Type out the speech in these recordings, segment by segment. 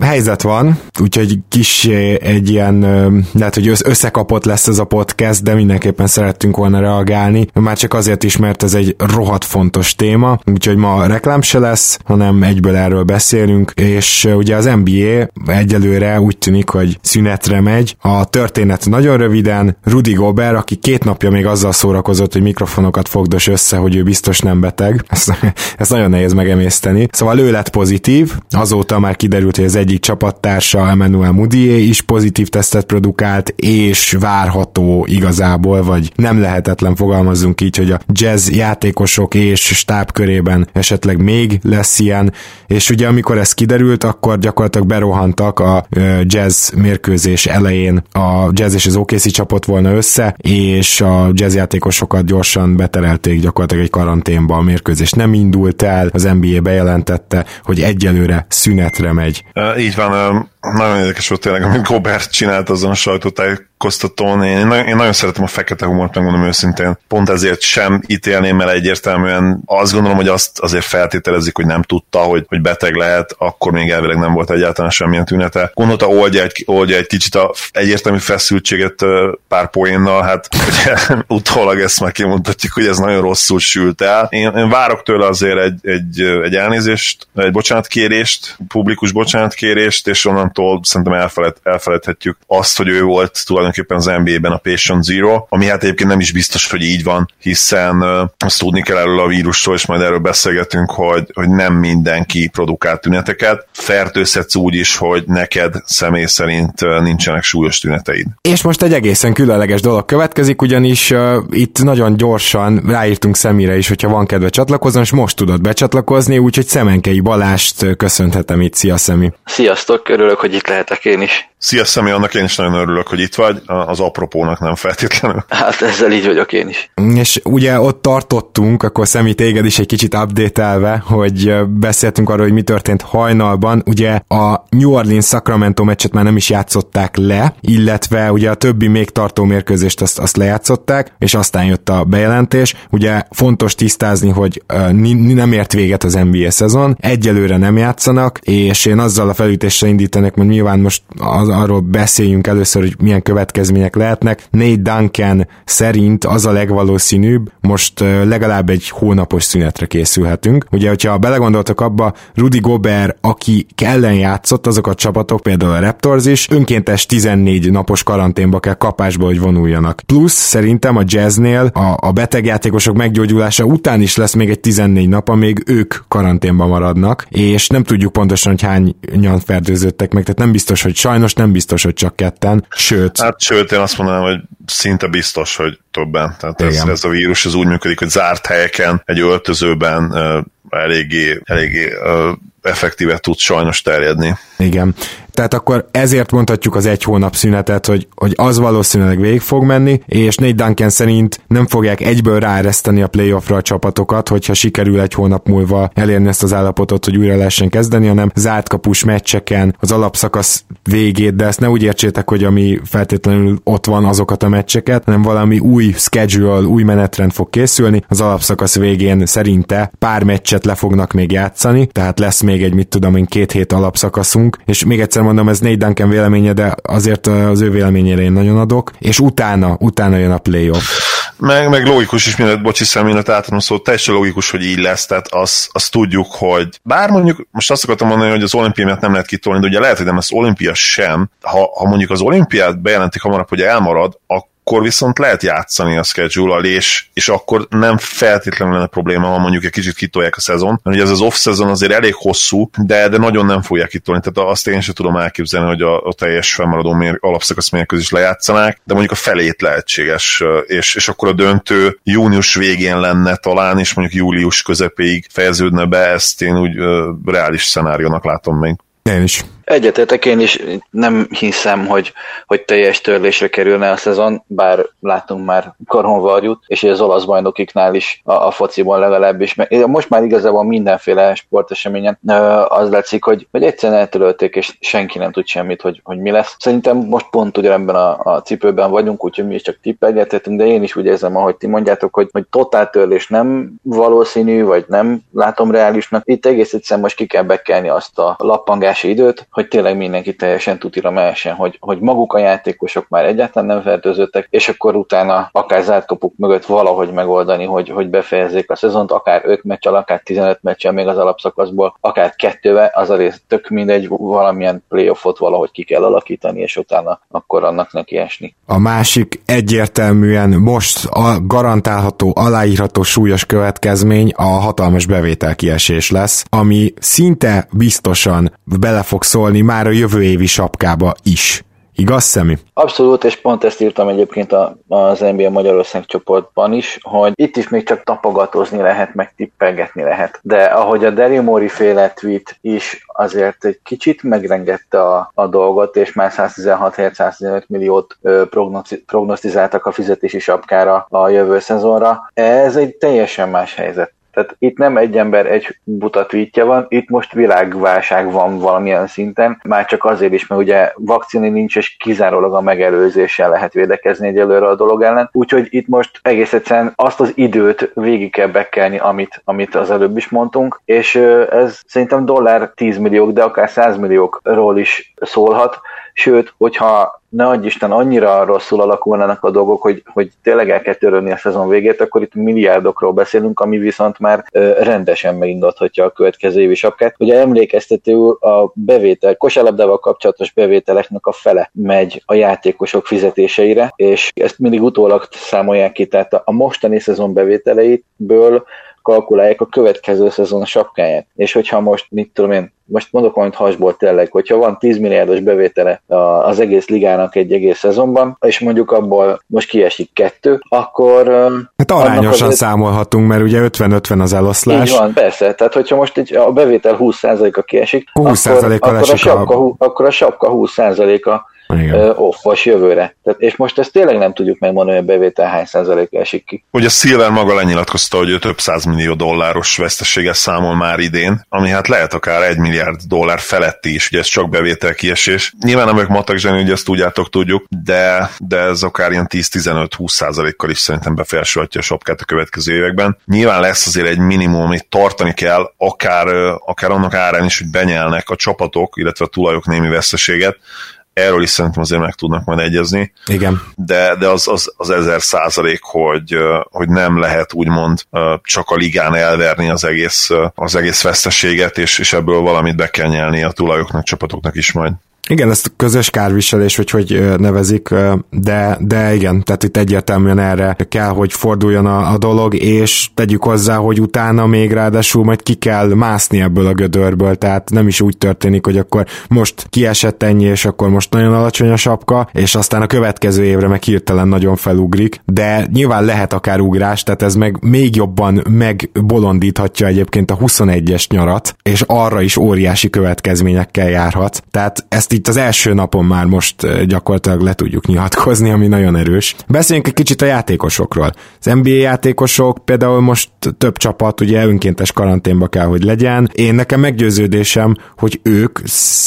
helyzet van, úgyhogy kis egy ilyen, lehet, hogy összekapott lesz ez a podcast, de mindenképpen szerettünk volna reagálni, már csak azért is, mert ez egy rohadt fontos téma, úgyhogy ma reklám se lesz, hanem egyből erről beszélünk, és ugye az NBA egyelőre úgy tűnik, hogy szünetre megy. A történet nagyon röviden, Rudy Gobert, aki két napja még azzal szórakozott, hogy mikrofonokat fogdos össze, hogy ő biztos nem beteg, ezt, ezt nagyon nehéz megemészteni. Szóval ő lett pozitív, azóta már kiderült, hogy az egyik csapattársa Emmanuel Mudié is pozitív tesztet produkált, és várható igazából, vagy nem lehetetlen fogalmazunk így, hogy a jazz játékosok és stáb körében esetleg még lesz ilyen, és ugye amikor ez kiderült, akkor gyakorlatilag berohantak a jazz mérkőzés elején, a jazz és az OKC csapott volna össze, és a jazz játékosokat gyorsan beterelték gyakorlatilag egy karanténba, a mérkőzés nem indult el, az NBA bejelentette, hogy egyelőre szünetre megy így van, nagyon érdekes volt tényleg, amit Gobert csinált azon a sajtótájékoztatón. Én, én, nagyon, szeretem a fekete humort, megmondom őszintén. Pont ezért sem ítélném el egyértelműen. Azt gondolom, hogy azt azért feltételezik, hogy nem tudta, hogy, hogy beteg lehet, akkor még elvileg nem volt egyáltalán semmilyen tünete. Gondolta, oldja egy, oldja egy kicsit a egyértelmű feszültséget pár poénnal, hát ugye, utólag ezt már kimondhatjuk, hogy ez nagyon rosszul sült el. Én, én várok tőle azért egy, egy, egy elnézést, egy bocsánatkérést, publikus bocsánatkérést, és onnan onnantól szerintem elfeled, elfeledhetjük azt, hogy ő volt tulajdonképpen az NBA-ben a patient zero, ami hát egyébként nem is biztos, hogy így van, hiszen azt tudni kell erről a vírusról, és majd erről beszélgetünk, hogy, hogy nem mindenki produkál tüneteket. Fertőzhetsz úgy is, hogy neked személy szerint nincsenek súlyos tüneteid. És most egy egészen különleges dolog következik, ugyanis uh, itt nagyon gyorsan ráírtunk szemére is, hogyha van kedve csatlakozni, és most tudod becsatlakozni, úgyhogy Szemenkei Balást köszönhetem itt. Szia, Szemi! Sziasztok, örülök, hogy itt lehetek én is. Szia, Szemi, annak én is nagyon örülök, hogy itt vagy, az apropónak nem feltétlenül. Hát ezzel így vagyok én is. És ugye ott tartottunk, akkor Szemi téged is egy kicsit update hogy beszéltünk arról, hogy mi történt hajnalban. Ugye a New Orleans Sacramento meccset már nem is játszották le, illetve ugye a többi még tartó mérkőzést azt, azt lejátszották, és aztán jött a bejelentés. Ugye fontos tisztázni, hogy uh, nem ért véget az NBA szezon, egyelőre nem játszanak, és én azzal a felütéssel indítanak, hogy nyilván most az arról beszéljünk először, hogy milyen következmények lehetnek. Nate Duncan szerint az a legvalószínűbb, most legalább egy hónapos szünetre készülhetünk. Ugye, hogyha belegondoltak abba, Rudy Gobert, aki ellen játszott, azok a csapatok, például a Raptors is, önkéntes 14 napos karanténba kell kapásba, hogy vonuljanak. Plusz szerintem a jazznél a, a betegjátékosok meggyógyulása után is lesz még egy 14 nap, amíg ők karanténba maradnak, és nem tudjuk pontosan, hogy hányan fertőzöttek meg, tehát nem biztos, hogy sajnos nem biztos, hogy csak ketten, sőt. Hát sőt, én azt mondanám, hogy szinte biztos, hogy többen. Tehát ez, ez a vírus az úgy működik, hogy zárt helyeken, egy öltözőben eléggé, eléggé effektíve tud sajnos terjedni. Igen. Tehát akkor ezért mondhatjuk az egy hónap szünetet, hogy, hogy az valószínűleg végig fog menni, és Nate Duncan szerint nem fogják egyből ráereszteni a playoffra a csapatokat, hogyha sikerül egy hónap múlva elérni ezt az állapotot, hogy újra lehessen kezdeni, hanem zárt kapus meccseken az alapszakasz végét, de ezt ne úgy értsétek, hogy ami feltétlenül ott van azokat a meccseket, hanem valami új schedule, új menetrend fog készülni. Az alapszakasz végén szerinte pár meccset le fognak még játszani, tehát lesz még egy, mit tudom én, két hét alapszakaszunk, és még egyszer mondom, ez Nate Duncan véleménye, de azért az ő véleményére én nagyon adok, és utána, utána jön a playoff. Meg, meg logikus is mindent, bocsi szemlélet átadom, szóval teljesen logikus, hogy így lesz, tehát azt, azt tudjuk, hogy bár mondjuk, most azt akartam mondani, hogy az olimpiát nem lehet kitolni, de ugye lehet, hogy nem lesz olimpia sem, ha, ha mondjuk az olimpiát bejelentik hamarabb, hogy elmarad, akkor akkor viszont lehet játszani a schedule és, és akkor nem feltétlenül lenne probléma, ha mondjuk egy kicsit kitolják a szezon, mert ugye ez az off-szezon azért elég hosszú, de, de nagyon nem fogják kitolni, tehát azt én sem tudom elképzelni, hogy a, a teljes felmaradó mér, alapszakasz mérkőzés lejátszanák, de mondjuk a felét lehetséges, és, és akkor a döntő június végén lenne talán, és mondjuk július közepéig fejeződne be, ezt én úgy uh, reális szenáriónak látom még. Én is. Egyetetek én is nem hiszem, hogy, hogy teljes törlésre kerülne a szezon, bár látunk már karhonvarjút, és az olasz bajnokiknál is a, a fociban legalábbis. Most már igazából mindenféle sporteseményen az látszik, hogy, hogy egyszerűen eltörölték, és senki nem tud semmit, hogy, hogy mi lesz. Szerintem most pont ugyanebben a, a cipőben vagyunk, úgyhogy mi is csak tippelgethetünk, de én is úgy érzem, ahogy ti mondjátok, hogy, hogy totál törlés nem valószínű, vagy nem látom reálisnak. Itt egész egyszerűen most ki kell bekelni azt a lappangási időt, hogy tényleg mindenki teljesen tutira mehessen, hogy, hogy maguk a játékosok már egyáltalán nem fertőzöttek, és akkor utána akár zárt kapuk mögött valahogy megoldani, hogy, hogy befejezzék a szezont, akár 5 meccsel, akár 15 meccsel még az alapszakaszból, akár kettővel, az a rész tök mindegy, valamilyen playoffot valahogy ki kell alakítani, és utána akkor annak neki esni. A másik egyértelműen most a garantálható, aláírható súlyos következmény a hatalmas bevételkiesés lesz, ami szinte biztosan bele fog szólni szólni már a jövő évi sapkába is. Igaz, Szemi? Abszolút, és pont ezt írtam egyébként az NBA Magyarország csoportban is, hogy itt is még csak tapogatózni lehet, meg tippelgetni lehet. De ahogy a Daryl Mori féle tweet is azért egy kicsit megrengette a, a dolgot, és már 116 115 milliót prognosztizáltak a fizetési sapkára a jövő szezonra. Ez egy teljesen más helyzet. Tehát itt nem egy ember egy buta tweetje van, itt most világválság van valamilyen szinten, már csak azért is, mert ugye vakcini nincs, és kizárólag a megelőzéssel lehet védekezni egyelőre a dolog ellen. Úgyhogy itt most egész egyszerűen azt az időt végig kell bekelni, amit, amit az előbb is mondtunk, és ez szerintem dollár 10 milliók, de akár 100 milliókról is szólhat, sőt, hogyha ne adj Isten, annyira rosszul alakulnának a dolgok, hogy, hogy tényleg el kell törölni a szezon végét, akkor itt milliárdokról beszélünk, ami viszont már ö, rendesen megindulhatja a következő évi sapkát. Ugye emlékeztető a bevétel, kosárlabdával kapcsolatos bevételeknek a fele megy a játékosok fizetéseire, és ezt mindig utólag számolják ki, tehát a mostani szezon bevételeiből kalkulálják a következő szezon a sapkáját. És hogyha most, mit tudom én, most mondok valamit hasból tényleg, hogyha van 10 milliárdos bevétele az egész ligának egy egész szezonban, és mondjuk abból most kiesik kettő, akkor... Hát arányosan azért... számolhatunk, mert ugye 50-50 az eloszlás. Így van, persze. Tehát, hogyha most egy, a bevétel 20%-a kiesik, 20 akkor, akkor, a sapka, a... akkor a sapka 20%-a offos jövőre. Tehát, és most ezt tényleg nem tudjuk megmondani, hogy a bevétel hány százalék esik ki. Ugye Silver maga lenyilatkozta, hogy ő több millió dolláros veszteséggel számol már idén, ami hát lehet akár egy milliárd dollár feletti is, ugye ez csak bevétel kiesés. Nyilván nem vagyok matek zseni, hogy ezt tudjátok, tudjuk, de, de ez akár ilyen 10-15-20 százalékkal is szerintem befolyásolhatja a sapkát a következő években. Nyilván lesz azért egy minimum, amit tartani kell, akár, akár annak árán is, hogy benyelnek a csapatok, illetve a tulajok némi veszteséget, erről is szerintem azért meg tudnak majd egyezni. Igen. De, de az, az, az ezer százalék, hogy, hogy nem lehet úgymond csak a ligán elverni az egész, az egész veszteséget, és, és ebből valamit be kell nyelni a tulajoknak, csapatoknak is majd. Igen, ezt közös kárviselés, vagy hogy nevezik, de, de igen, tehát itt egyértelműen erre kell, hogy forduljon a, a dolog, és tegyük hozzá, hogy utána még ráadásul majd ki kell mászni ebből a gödörből, tehát nem is úgy történik, hogy akkor most kiesett ennyi, és akkor most nagyon alacsony a sapka, és aztán a következő évre meg hirtelen nagyon felugrik, de nyilván lehet akár ugrás, tehát ez meg még jobban megbolondíthatja egyébként a 21-es nyarat, és arra is óriási következményekkel járhat. Tehát ezt itt az első napon már most gyakorlatilag le tudjuk nyilatkozni, ami nagyon erős. Beszéljünk egy kicsit a játékosokról. Az NBA játékosok például most több csapat ugye önkéntes karanténba kell, hogy legyen. Én nekem meggyőződésem, hogy ők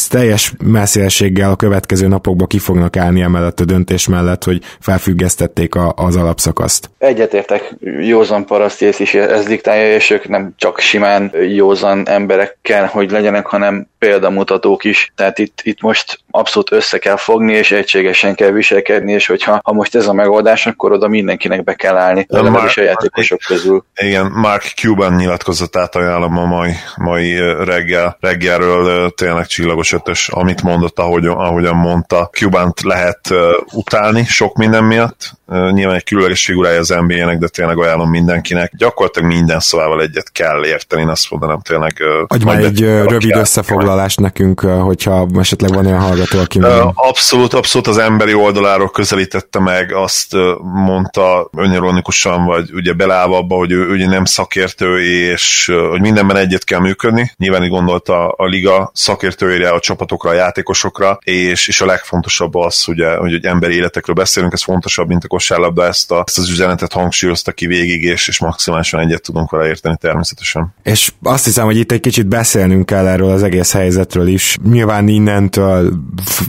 teljes messzélséggel a következő napokban ki fognak állni emellett a döntés mellett, hogy felfüggesztették a, az alapszakaszt. Egyetértek, józan parasztész is ez diktálja, és ők nem csak simán józan emberekkel, hogy legyenek, hanem példamutatók is. Tehát itt, itt most most abszolút össze kell fogni, és egységesen kell viselkedni, és hogyha ha most ez a megoldás, akkor oda mindenkinek be kell állni, legalábbis a játékosok közül. Igen, Mark Cuban nyilatkozatát ajánlom a mai, mai reggel, reggelről tényleg csillagos ötös, amit mondott, ahogy, ahogyan mondta. Cubant lehet utálni sok minden miatt, nyilván egy különleges figurája az NBA-nek, de tényleg ajánlom mindenkinek. Gyakorlatilag minden szavával egyet kell érteni, én azt mondanám tényleg. Adj már egy rövid összefoglalást nekünk, hogyha esetleg van olyan hallgató, aki... Abszolút, abszolút az emberi oldaláról közelítette meg, azt mondta önironikusan, vagy ugye belállva abba, hogy ő ugye nem szakértő, és hogy mindenben egyet kell működni. Nyilván így gondolta a liga szakértőire, a csapatokra, a játékosokra, és, és a legfontosabb az, ugye, hogy egy emberi életekről beszélünk, ez fontosabb, mint a kosárlabda, ezt, a, ezt az üzenetet hangsúlyozta ki végig, és, és maximálisan egyet tudunk vele érteni természetesen. És azt hiszem, hogy itt egy kicsit beszélnünk kell erről az egész helyzetről is. Nyilván innentől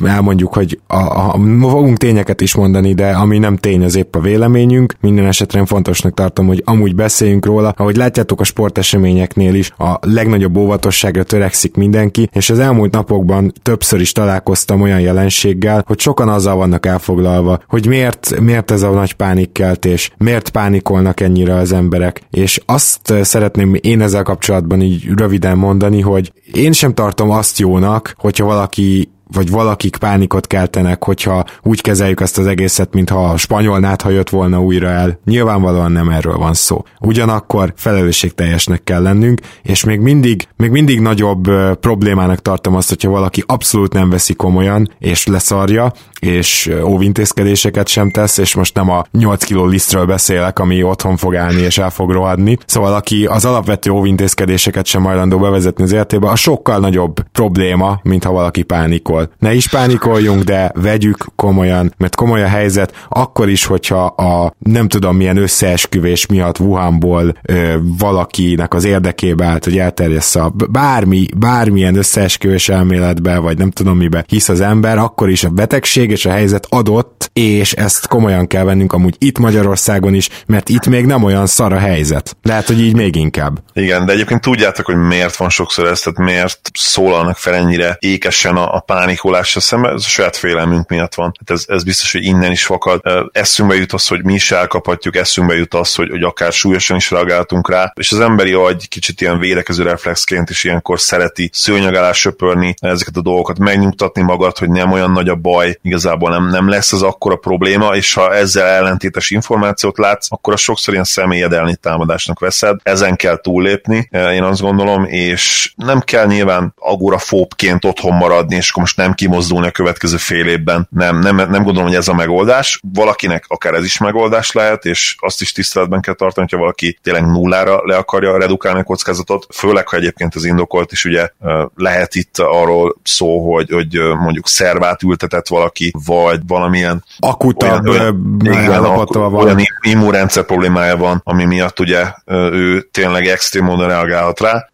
elmondjuk, hogy a, a, fogunk tényeket is mondani, de ami nem tény, az épp a véleményünk. Minden esetre fontosnak tartom, hogy amúgy beszéljünk róla. Ahogy látjátok a sporteseményeknél is, a legnagyobb óvatosságra törekszik mindenki, és az elmúlt napokban többször is találkoztam olyan jelenséggel, hogy sokan azzal vannak elfoglalva, hogy miért, miért ez a nagy pánikkeltés, miért pánikolnak ennyire az emberek, és azt szeretném én ezzel kapcsolatban így röviden mondani, hogy én sem tartom azt jónak, hogyha valaki vagy valakik pánikot keltenek, hogyha úgy kezeljük ezt az egészet, mintha a spanyol nátha jött volna újra el. Nyilvánvalóan nem erről van szó. Ugyanakkor felelősségteljesnek kell lennünk, és még mindig, még mindig nagyobb problémának tartom azt, hogyha valaki abszolút nem veszi komolyan, és leszarja, és óvintézkedéseket sem tesz, és most nem a 8 kiló lisztről beszélek, ami otthon fog állni és el fog rohadni. Szóval aki az alapvető óvintézkedéseket sem hajlandó bevezetni az életébe, a sokkal nagyobb probléma, mint ha valaki pánikol. Ne is pánikoljunk, de vegyük komolyan, mert komoly a helyzet, akkor is, hogyha a nem tudom milyen összeesküvés miatt Wuhanból ö, valakinek az érdekébe állt, hogy elterjessze a bármi, bármilyen összeesküvés elméletbe, vagy nem tudom mibe hisz az ember, akkor is a betegség és a helyzet adott, és ezt komolyan kell vennünk amúgy itt Magyarországon is, mert itt még nem olyan szar a helyzet. Lehet, hogy így még inkább. Igen, de egyébként tudjátok, hogy miért van sokszor ez, tehát miért szólalnak fel ennyire ékesen a, a pánik pánikolásra szemben, ez a saját félelmünk miatt van. Hát ez, ez biztos, hogy innen is fakad. Eszünkbe jut az, hogy mi is elkaphatjuk, eszünkbe jut az, hogy, hogy akár súlyosan is reagáltunk rá, és az emberi agy kicsit ilyen védekező reflexként is ilyenkor szereti szőnyeg alá söpörni ezeket a dolgokat, megnyugtatni magad, hogy nem olyan nagy a baj, igazából nem, nem lesz az akkora probléma, és ha ezzel ellentétes információt látsz, akkor a sokszor ilyen személyedelni támadásnak veszed. Ezen kell túllépni, én azt gondolom, és nem kell nyilván agorafóbként otthon maradni, és akkor most nem kimozdulni a következő fél évben. Nem, nem, nem gondolom, hogy ez a megoldás. Valakinek akár ez is megoldás lehet, és azt is tiszteletben kell tartani, hogyha valaki tényleg nullára le akarja redukálni a kockázatot, főleg, ha egyébként az indokolt is ugye lehet itt arról szó, hogy, hogy mondjuk szervát ültetett valaki, vagy valamilyen akutabb olyan, van. olyan immunrendszer problémája van, ami miatt ugye ő tényleg extrém módon reagálhat rá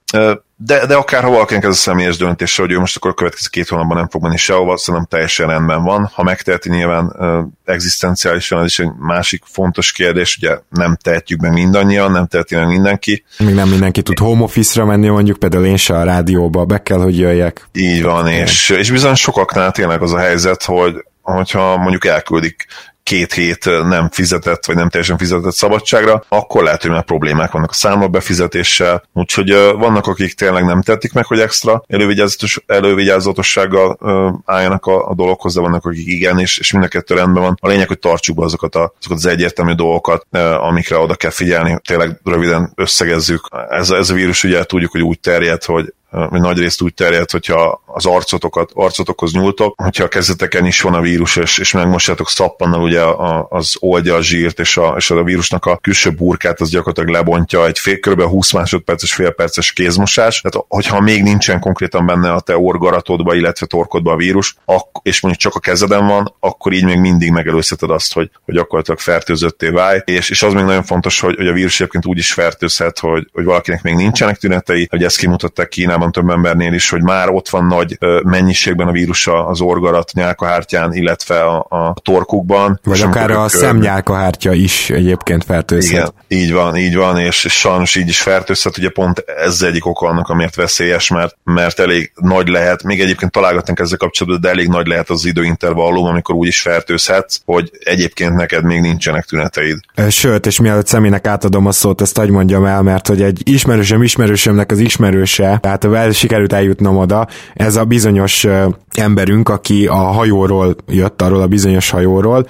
de, de akár ha valakinek ez a személyes döntése, hogy ő most akkor a következő két hónapban nem fog menni sehova, szerintem teljesen rendben van. Ha megteheti nyilván uh, egzisztenciálisan, ez is egy másik fontos kérdés, ugye nem tehetjük meg mindannyian, nem teheti meg mindenki. Még nem mindenki tud home office-ra menni, mondjuk például én se a rádióba, be kell, hogy jöjjek. Így van, és, és bizony sokaknál tényleg az a helyzet, hogy hogyha mondjuk elküldik két hét nem fizetett, vagy nem teljesen fizetett szabadságra, akkor lehet, hogy már problémák vannak a számla befizetéssel, úgyhogy vannak, akik tényleg nem tettik meg, hogy extra elővigyázatos, elővigyázatossággal álljanak a, a dologhoz, de vannak, akik igen, és, és mind a kettő rendben van. A lényeg, hogy tartsuk be azokat, a, azokat az egyértelmű dolgokat, amikre oda kell figyelni. Tényleg röviden összegezzük. Ez, ez a vírus ugye tudjuk, hogy úgy terjed, hogy vagy nagy részt úgy terjed, hogyha az arcotokat, arcotokhoz nyúltok, hogyha a kezeteken is van a vírus, és, és megmosjátok szappannal ugye a, az oldja a zsírt, és a, és a vírusnak a külső burkát az gyakorlatilag lebontja egy fél, kb. 20 másodperces, fél perces kézmosás, tehát hogyha még nincsen konkrétan benne a te orgaratodba, illetve torkodba a vírus, ak- és mondjuk csak a kezeden van, akkor így még mindig megelőzheted azt, hogy, hogy gyakorlatilag fertőzötté válj, és, és az még nagyon fontos, hogy, hogy a vírus egyébként úgy is fertőzhet, hogy, hogy valakinek még nincsenek tünetei, hogy ezt kimutatták Kínában csoportban több embernél is, hogy már ott van nagy mennyiségben a vírus az orgarat nyálkahártyán, illetve a, a torkukban. Vagy akár a szemnyálkahártya is egyébként fertőzhet. Igen, így van, így van, és, és sajnos így is fertőzhet, ugye pont ez egyik oka annak, amiért veszélyes, mert, mert elég nagy lehet, még egyébként találgatnánk ezzel kapcsolatban, de elég nagy lehet az időintervallum, amikor úgy is fertőzhetsz, hogy egyébként neked még nincsenek tüneteid. Sőt, és mielőtt személynek átadom a szót, ezt hagy mondjam el, mert hogy egy ismerősöm ismerősömnek az ismerőse, tehát a sikerült eljutnom oda, ez a bizonyos emberünk, aki a hajóról jött, arról a bizonyos hajóról,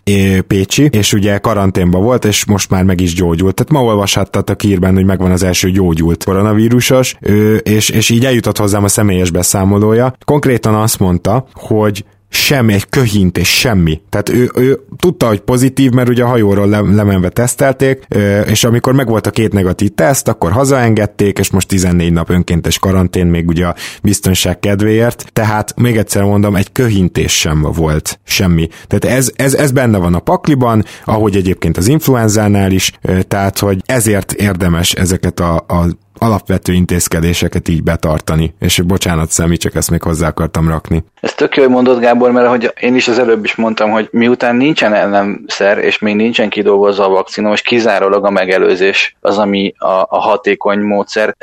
Pécsi, és ugye karanténban volt, és most már meg is gyógyult. Tehát ma olvashattatok hírben, hogy megvan az első gyógyult koronavírusos, és, és így eljutott hozzám a személyes beszámolója. Konkrétan azt mondta, hogy semmi, egy köhintés, semmi. Tehát ő, ő tudta, hogy pozitív, mert ugye a hajóról le, lemenve tesztelték, és amikor megvolt a két negatív teszt, akkor hazaengedték, és most 14 nap önkéntes karantén még ugye a biztonság kedvéért, tehát még egyszer mondom, egy köhintés sem volt, semmi. Tehát ez, ez, ez benne van a pakliban, ahogy egyébként az influenzánál is, tehát hogy ezért érdemes ezeket a, a alapvető intézkedéseket így betartani. És bocsánat, Szemi, csak ezt még hozzá akartam rakni. Ez tök jó, hogy mondod, Gábor, mert hogy én is az előbb is mondtam, hogy miután nincsen ellenszer, és még nincsen kidolgozva a vakcina, most kizárólag a megelőzés az, ami a, a hatékony módszer.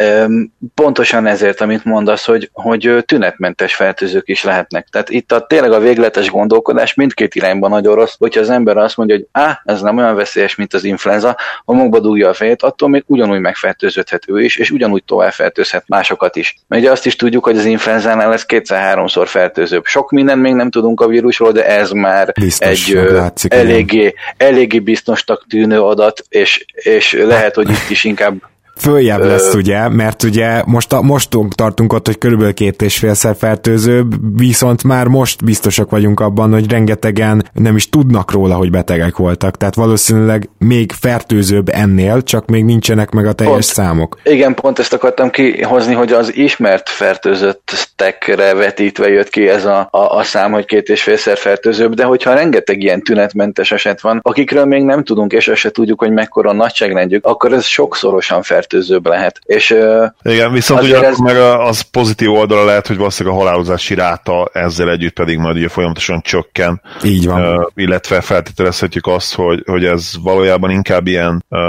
Pontosan ezért, amit mondasz, hogy, hogy tünetmentes fertőzők is lehetnek. Tehát itt a, tényleg a végletes gondolkodás mindkét irányban nagyon rossz, hogyha az ember azt mondja, hogy á, ez nem olyan veszélyes, mint az influenza, homokba dugja a fejét, attól még ugyanúgy megfertőződhet ő is, és ugyanúgy tovább fertőzhet másokat is. Mert ugye azt is tudjuk, hogy az influenzánál lesz kétszer-háromszor fertőzőbb. Sok mindent még nem tudunk a vírusról, de ez már Biztos, egy látszik, eléggé, eléggé biztosnak tűnő adat, és, és lehet, hogy itt is inkább Följebb lesz ugye, mert ugye most, a, most tartunk ott, hogy körülbelül két és félszer fertőzőbb, viszont már most biztosak vagyunk abban, hogy rengetegen nem is tudnak róla, hogy betegek voltak, tehát valószínűleg még fertőzőbb ennél, csak még nincsenek meg a teljes pont, számok. Igen, pont ezt akartam kihozni, hogy az ismert fertőzöttekre vetítve jött ki ez a, a, a szám, hogy két és félszer fertőzőbb, de hogyha rengeteg ilyen tünetmentes eset van, akikről még nem tudunk, és se tudjuk, hogy mekkora a nagyságrendjük, akkor ez sokszorosan fertőző fertőzőbb lehet. És, Igen, viszont ugye ez... meg az pozitív oldala lehet, hogy valószínűleg a halálozási ráta ezzel együtt pedig majd ugye folyamatosan csökken. Így van. Uh, illetve feltételezhetjük azt, hogy, hogy ez valójában inkább ilyen, uh,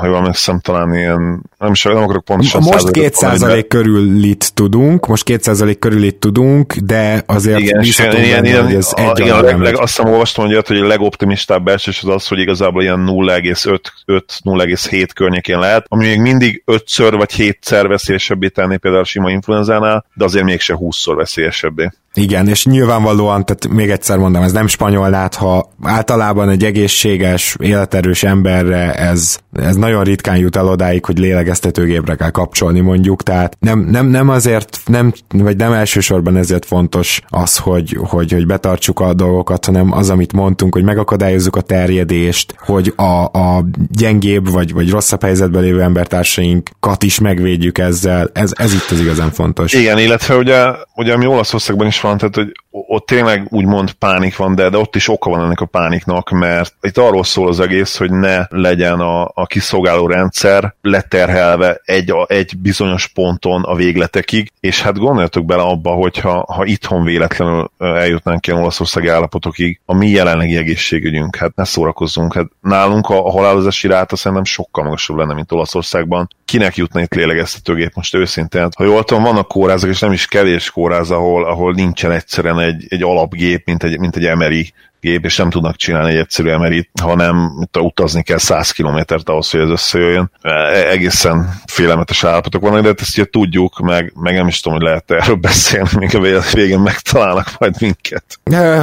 ha jól emlékszem, talán ilyen, nem is nem akarok pontosan Most 2% körül itt tudunk, most 2% körül itt tudunk, de azért igen, bízhatunk ilyen, benne, ilyen, hogy ez egy igen, a leg, leg, azt hiszem olvastam, hogy, hogy a legoptimistább esés az az, hogy igazából ilyen 0,5-0,7 környékén lehet, ami még mindig mindig ötször vagy hétszer veszélyesebbé tenni például a sima influenzánál, de azért mégse húszszor veszélyesebbé. Igen, és nyilvánvalóan, tehát még egyszer mondom, ez nem spanyol lát, ha általában egy egészséges, életerős emberre ez, ez nagyon ritkán jut el odáig, hogy lélegeztetőgépre kell kapcsolni mondjuk, tehát nem, nem, nem azért, nem, vagy nem elsősorban ezért fontos az, hogy, hogy, hogy betartsuk a dolgokat, hanem az, amit mondtunk, hogy megakadályozzuk a terjedést, hogy a, a gyengébb vagy, vagy rosszabb helyzetben lévő embertársainkat is megvédjük ezzel, ez, ez itt az igazán fontos. Igen, illetve ugye, ugye mi Olaszországban is van, tehát hogy ott tényleg úgymond pánik van, de, de ott is oka van ennek a pániknak, mert itt arról szól az egész, hogy ne legyen a, a kiszolgáló rendszer leterhelve egy, a, egy bizonyos ponton a végletekig, és hát gondoljatok bele abba, hogyha ha itthon véletlenül eljutnánk ilyen olaszországi állapotokig, a mi jelenlegi egészségügyünk, hát ne szórakozzunk, hát nálunk a, a halálozási ráta szerintem sokkal magasabb lenne, mint Olaszországban. Kinek jutna itt lélegeztetőgép most őszintén? Ha jól tudom, vannak kórházak, és nem is kevés kórház, ahol, ahol nincsen egyszerűen egy, egy alapgép, mint egy, mint egy emeri gép, és nem tudnak csinálni egy egyszerű emerit, hanem itt utazni kell 100 kilométert ahhoz, hogy ez összejöjjön. E, egészen félelmetes állapotok vannak, de hát ezt ugye tudjuk, meg, meg nem is tudom, hogy lehet erről beszélni, még a végén megtalálnak majd minket.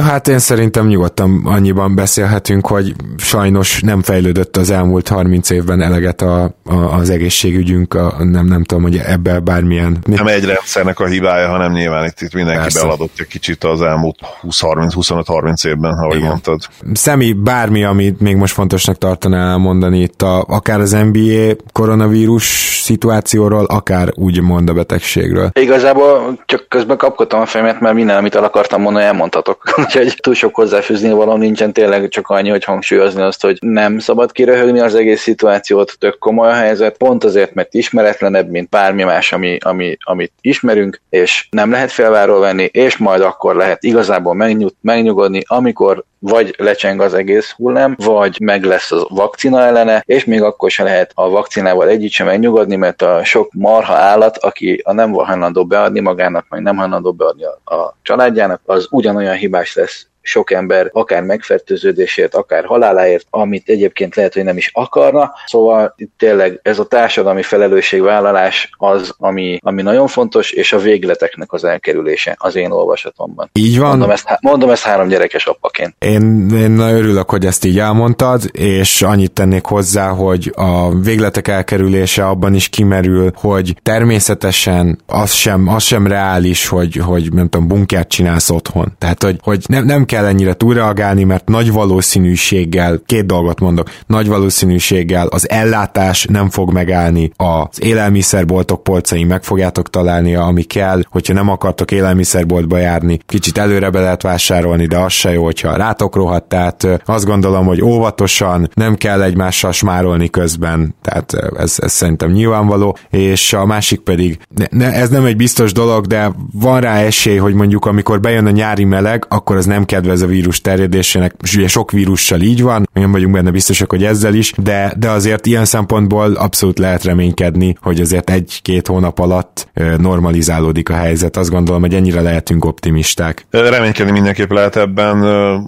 Hát én szerintem nyugodtan annyiban beszélhetünk, hogy sajnos nem fejlődött az elmúlt 30 évben eleget a, a, az egészségügyünk, a, nem, nem tudom, hogy ebben bármilyen... Nem egy rendszernek a hibája, hanem nyilván itt, itt mindenki Persze. beladott egy kicsit az elmúlt 20-30-25-30 évben, ha ahogy Igen. mondtad. Szemi, bármi, amit még most fontosnak tartanál mondani itt, a, akár az NBA koronavírus szituációról, akár úgy mond a betegségről. Igazából csak közben kapkodtam a fejemet, mert minden, amit el akartam mondani, elmondhatok. Úgyhogy túl sok hozzáfűzni való nincsen, tényleg csak annyi, hogy hangsúlyozni azt, hogy nem szabad kiröhögni az egész szituációt, tök komoly a helyzet, pont azért, mert ismeretlenebb, mint bármi más, ami, ami, amit ismerünk, és nem lehet felváról venni, és majd akkor lehet igazából megnyug, megnyugodni, amikor vagy lecseng az egész hullám, vagy meg lesz a vakcina ellene, és még akkor se lehet a vakcinával együtt sem megnyugodni, mert a sok marha állat, aki a nem hajlandó beadni magának, meg nem hajlandó beadni a, a családjának, az ugyanolyan hibás lesz, sok ember akár megfertőződésért, akár haláláért, amit egyébként lehet, hogy nem is akarna. Szóval itt tényleg ez a társadalmi felelősségvállalás az, ami, ami nagyon fontos, és a végleteknek az elkerülése az én olvasatomban. Így van. Mondom ezt, mondom ezt három gyerekes apaként. Én, én örülök, hogy ezt így elmondtad, és annyit tennék hozzá, hogy a végletek elkerülése abban is kimerül, hogy természetesen az sem, az sem reális, hogy, hogy nem tudom, bunkert csinálsz otthon. Tehát, hogy, hogy nem, nem kell ennyire túlreagálni, mert nagy valószínűséggel, két dolgot mondok, nagy valószínűséggel az ellátás nem fog megállni, az élelmiszerboltok polcain meg fogjátok találni, ami kell, hogyha nem akartok élelmiszerboltba járni, kicsit előre be lehet vásárolni, de az se jó, hogyha rátok rohadt, tehát azt gondolom, hogy óvatosan, nem kell egymással smárolni közben, tehát ez, ez szerintem nyilvánvaló, és a másik pedig, ne, ez nem egy biztos dolog, de van rá esély, hogy mondjuk amikor bejön a nyári meleg, akkor az nem kedvez a vírus terjedésének, és ugye sok vírussal így van, nem vagyunk benne biztosak, hogy ezzel is, de, de azért ilyen szempontból abszolút lehet reménykedni, hogy azért egy-két hónap alatt normalizálódik a helyzet. Azt gondolom, hogy ennyire lehetünk optimisták. Reménykedni mindenképp lehet ebben,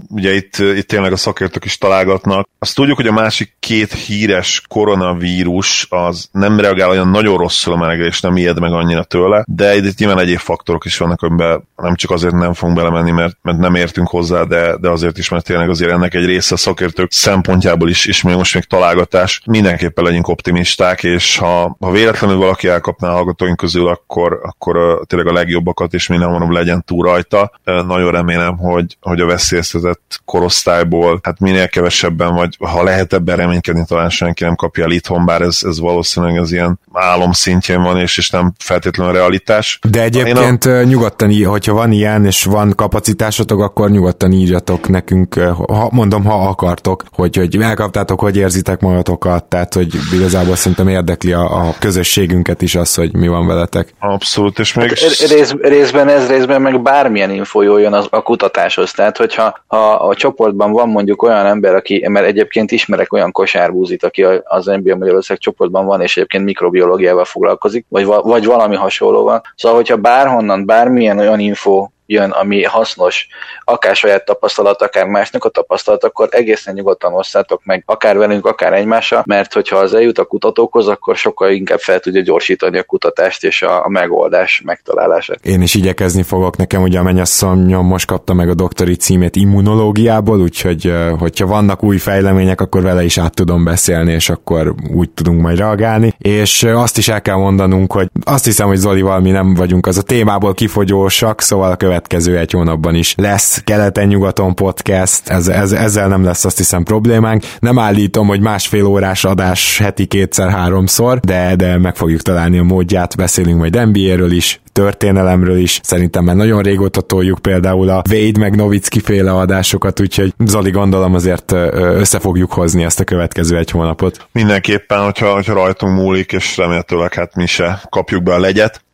ugye itt, itt tényleg a szakértők is találgatnak. Azt tudjuk, hogy a másik két híres koronavírus az nem reagál olyan nagyon rosszul a melegre, és nem ijed meg annyira tőle, de itt nyilván egyéb faktorok is vannak, amiben nem csak azért nem fogunk belemenni, mert, mert nem értünk hozzá, de, de azért is, mert tényleg azért ennek egy része szakértők szempontjából is, és még most még találgatás, mindenképpen legyünk optimisták, és ha, ha véletlenül valaki elkapná a hallgatóink közül, akkor, akkor tényleg a legjobbakat, és minél hamarabb legyen túl rajta. Nagyon remélem, hogy, hogy a veszélyeztetett korosztályból, hát minél kevesebben, vagy ha lehet ebben reménykedni, talán senki nem kapja el itthon, bár ez, ez valószínűleg az ilyen álom szintjén van, és, és nem feltétlenül a realitás. De egyébként a... nyugodtan, hogyha van ilyen, és van kapacitásotok, akkor nyugodtan írjatok nekünk, ha, mondom, ha akartok, hogy, hogy elkaptátok, hogy érzitek magatokat, tehát hogy igazából szerintem érdekli a, a közösségünket is az, hogy mi van veletek. Abszolút, és még... Hát, rész, részben ez, részben meg bármilyen info jön az, a kutatáshoz, tehát hogyha ha a csoportban van mondjuk olyan ember, aki, mert egyébként ismerek olyan kosárbúzit, aki az NBA Magyarország csoportban van, és egyébként mikrobiológiával foglalkozik, vagy, vagy valami hasonlóval. Szóval, hogyha bárhonnan bármilyen olyan info jön, ami hasznos, akár saját tapasztalat, akár másnak a tapasztalat, akkor egészen nyugodtan osszátok meg, akár velünk, akár egymással, mert hogyha az eljut a kutatókhoz, akkor sokkal inkább fel tudja gyorsítani a kutatást és a, a megoldás megtalálását. Én is igyekezni fogok, nekem ugye a mennyasszonyom most kapta meg a doktori címét immunológiából, úgyhogy hogyha vannak új fejlemények, akkor vele is át tudom beszélni, és akkor úgy tudunk majd reagálni. És azt is el kell mondanunk, hogy azt hiszem, hogy Zolival mi nem vagyunk az a témából kifogyósak, szóval a következő egy hónapban is lesz keleten-nyugaton podcast, ez, ez, ezzel nem lesz azt hiszem problémánk. Nem állítom, hogy másfél órás adás heti kétszer-háromszor, de, de meg fogjuk találni a módját, beszélünk majd NBA-ről is, történelemről is. Szerintem már nagyon régóta toljuk például a Wade meg Novicki féle adásokat, úgyhogy Zoli gondolom azért össze fogjuk hozni ezt a következő egy hónapot. Mindenképpen, hogyha, hogyha rajtunk múlik, és remélhetőleg hát mi se kapjuk be a legyet.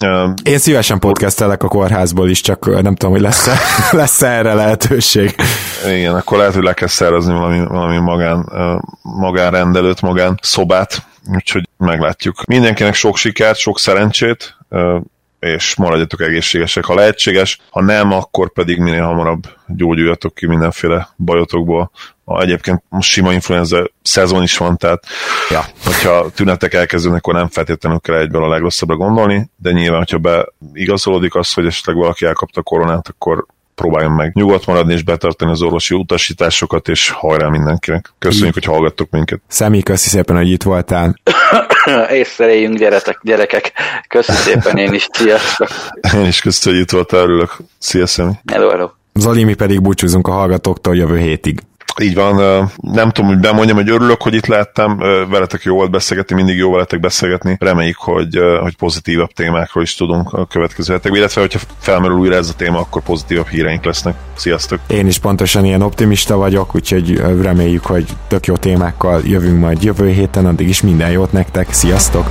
Én szívesen podcastelek a kórházból is, csak nem tudom, hogy lesz-e, lesz erre lehetőség. Igen, akkor lehet, hogy le kell szervezni valami, valami magán, magánrendelőt, magán szobát, úgyhogy meglátjuk. Mindenkinek sok sikert, sok szerencsét, és maradjatok egészségesek, ha lehetséges, ha nem, akkor pedig minél hamarabb gyógyuljatok ki mindenféle bajotokból. A, egyébként most sima influenza szezon is van, tehát ja. hogyha tünetek elkezdődnek, akkor nem feltétlenül kell egyből a legrosszabbra gondolni, de nyilván, hogyha beigazolódik az, hogy esetleg valaki elkapta a koronát, akkor próbáljon meg nyugodt maradni és betartani az orvosi utasításokat, és hajrá mindenkinek. Köszönjük, hogy hallgattok minket. Személy, köszi szépen, hogy itt voltál. Észreléljünk gyeretek, gyerekek. Köszönöm szépen én is, sziasztok. Én is köszönöm, hogy itt voltál, örülök. Szia, Szemi. Hello, hello. Zoli, mi pedig búcsúzunk a hallgatóktól jövő hétig. Így van, nem tudom, hogy bemondjam, hogy örülök, hogy itt lettem, veletek jó volt beszélgetni, mindig jó veletek beszélgetni. Reméljük, hogy, hogy pozitívabb témákról is tudunk a következő hetekben, illetve hogyha felmerül újra ez a téma, akkor pozitívabb híreink lesznek. Sziasztok! Én is pontosan ilyen optimista vagyok, úgyhogy reméljük, hogy tök jó témákkal jövünk majd jövő héten, addig is minden jót nektek, sziasztok!